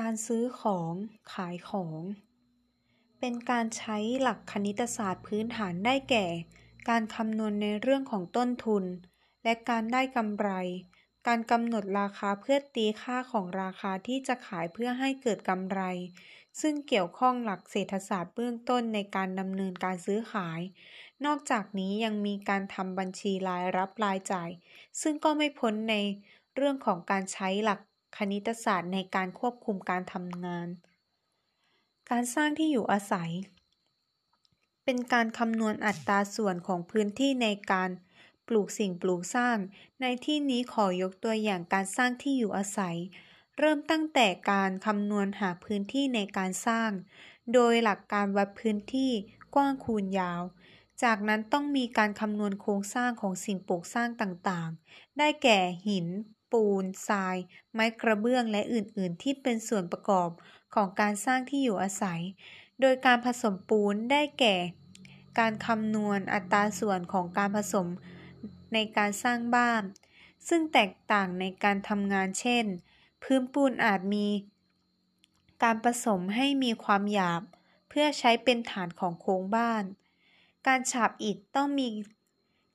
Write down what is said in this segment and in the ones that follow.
การซื้อของขายของ เป็นการใช้หลักคณิตศาสตร์พื้นฐานได้แก่ การคำนวณในเรื่องของต้นทุน และการได้กำไร การกำหนดราคาเพื่อตีค่าของราคาที่จะขายเพื่อให้เกิดกำไร ซึ่งเกี่ยวข้องหลักเศรษฐศาสตร์เบื้องต้นในการดำเนินการซื้อขาย นอกจากนี้ยังมีการทำบัญชีรายรับรายจ่าย ซึ่งก็ไม่พ้นในเรื่องของการใช้หลัก คณิตศาสตร์ในการควบคุมการทำงาน การสร้างที่อยู่อาศัย เป็นการคำนวณอัตราส่วนของพื้นที่ในการปลูกสิ่งปลูกสร้าง ในที่นี้ขอยกตัวอย่างการสร้างที่อยู่อาศัย เริ่มตั้งแต่การคำนวณหาพื้นที่ในการสร้าง โดยหลักการวัดพื้นที่กว้างคูณยาว จากนั้นต้องมีการคำนวณโครงสร้างของสิ่งปลูกสร้างต่างๆ ได้แก่หิน ปูน ทราย ไม้กระเบื้องและอื่น ๆ ที่เป็นส่วนประกอบของการสร้างที่อยู่อาศัย โดยการผสมปูนได้แก่ การคำนวณอัตราส่วนของการผสมในการสร้างบ้าน ซึ่งแตกต่างในการทำงานเช่น พื้นปูนอาจมี การผสมให้มีความหยาบ เพื่อใช้เป็นฐานของโครงบ้าน การฉาบอิฐต้องมี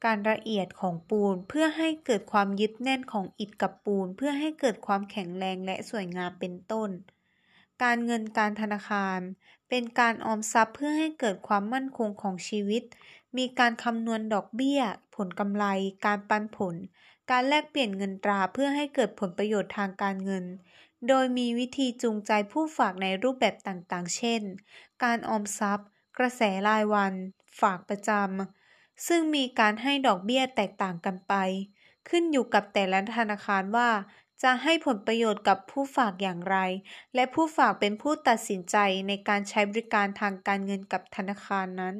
การละเอียดของปูนเพื่อให้เกิดความยึดแน่นของอิฐกับปูน เพื่อให้เกิดความแข็งแรงและสวยงามเป็นต้น การเงินการธนาคาร เป็นการออมทรัพย์เพื่อให้เกิดความมั่นคงของชีวิต มีการคำนวณดอกเบี้ย ผลกำไร การปันผล การแลกเปลี่ยนเงินตราเพื่อให้เกิดผลประโยชน์ทางการเงิน โดยมีวิธีจูงใจผู้ฝากในรูปแบบต่างๆ เช่น การออมทรัพย์ กระแสรายวัน ฝากประจำ ซึ่งมีการให้ดอกเบี้ยแตกต่างกันไป ขึ้นอยู่กับแต่ละธนาคารว่า จะให้ผลประโยชน์กับผู้ฝากอย่างไร และผู้ฝากเป็นผู้ตัดสินใจในการใช้บริการทางการเงินกับธนาคารนั้น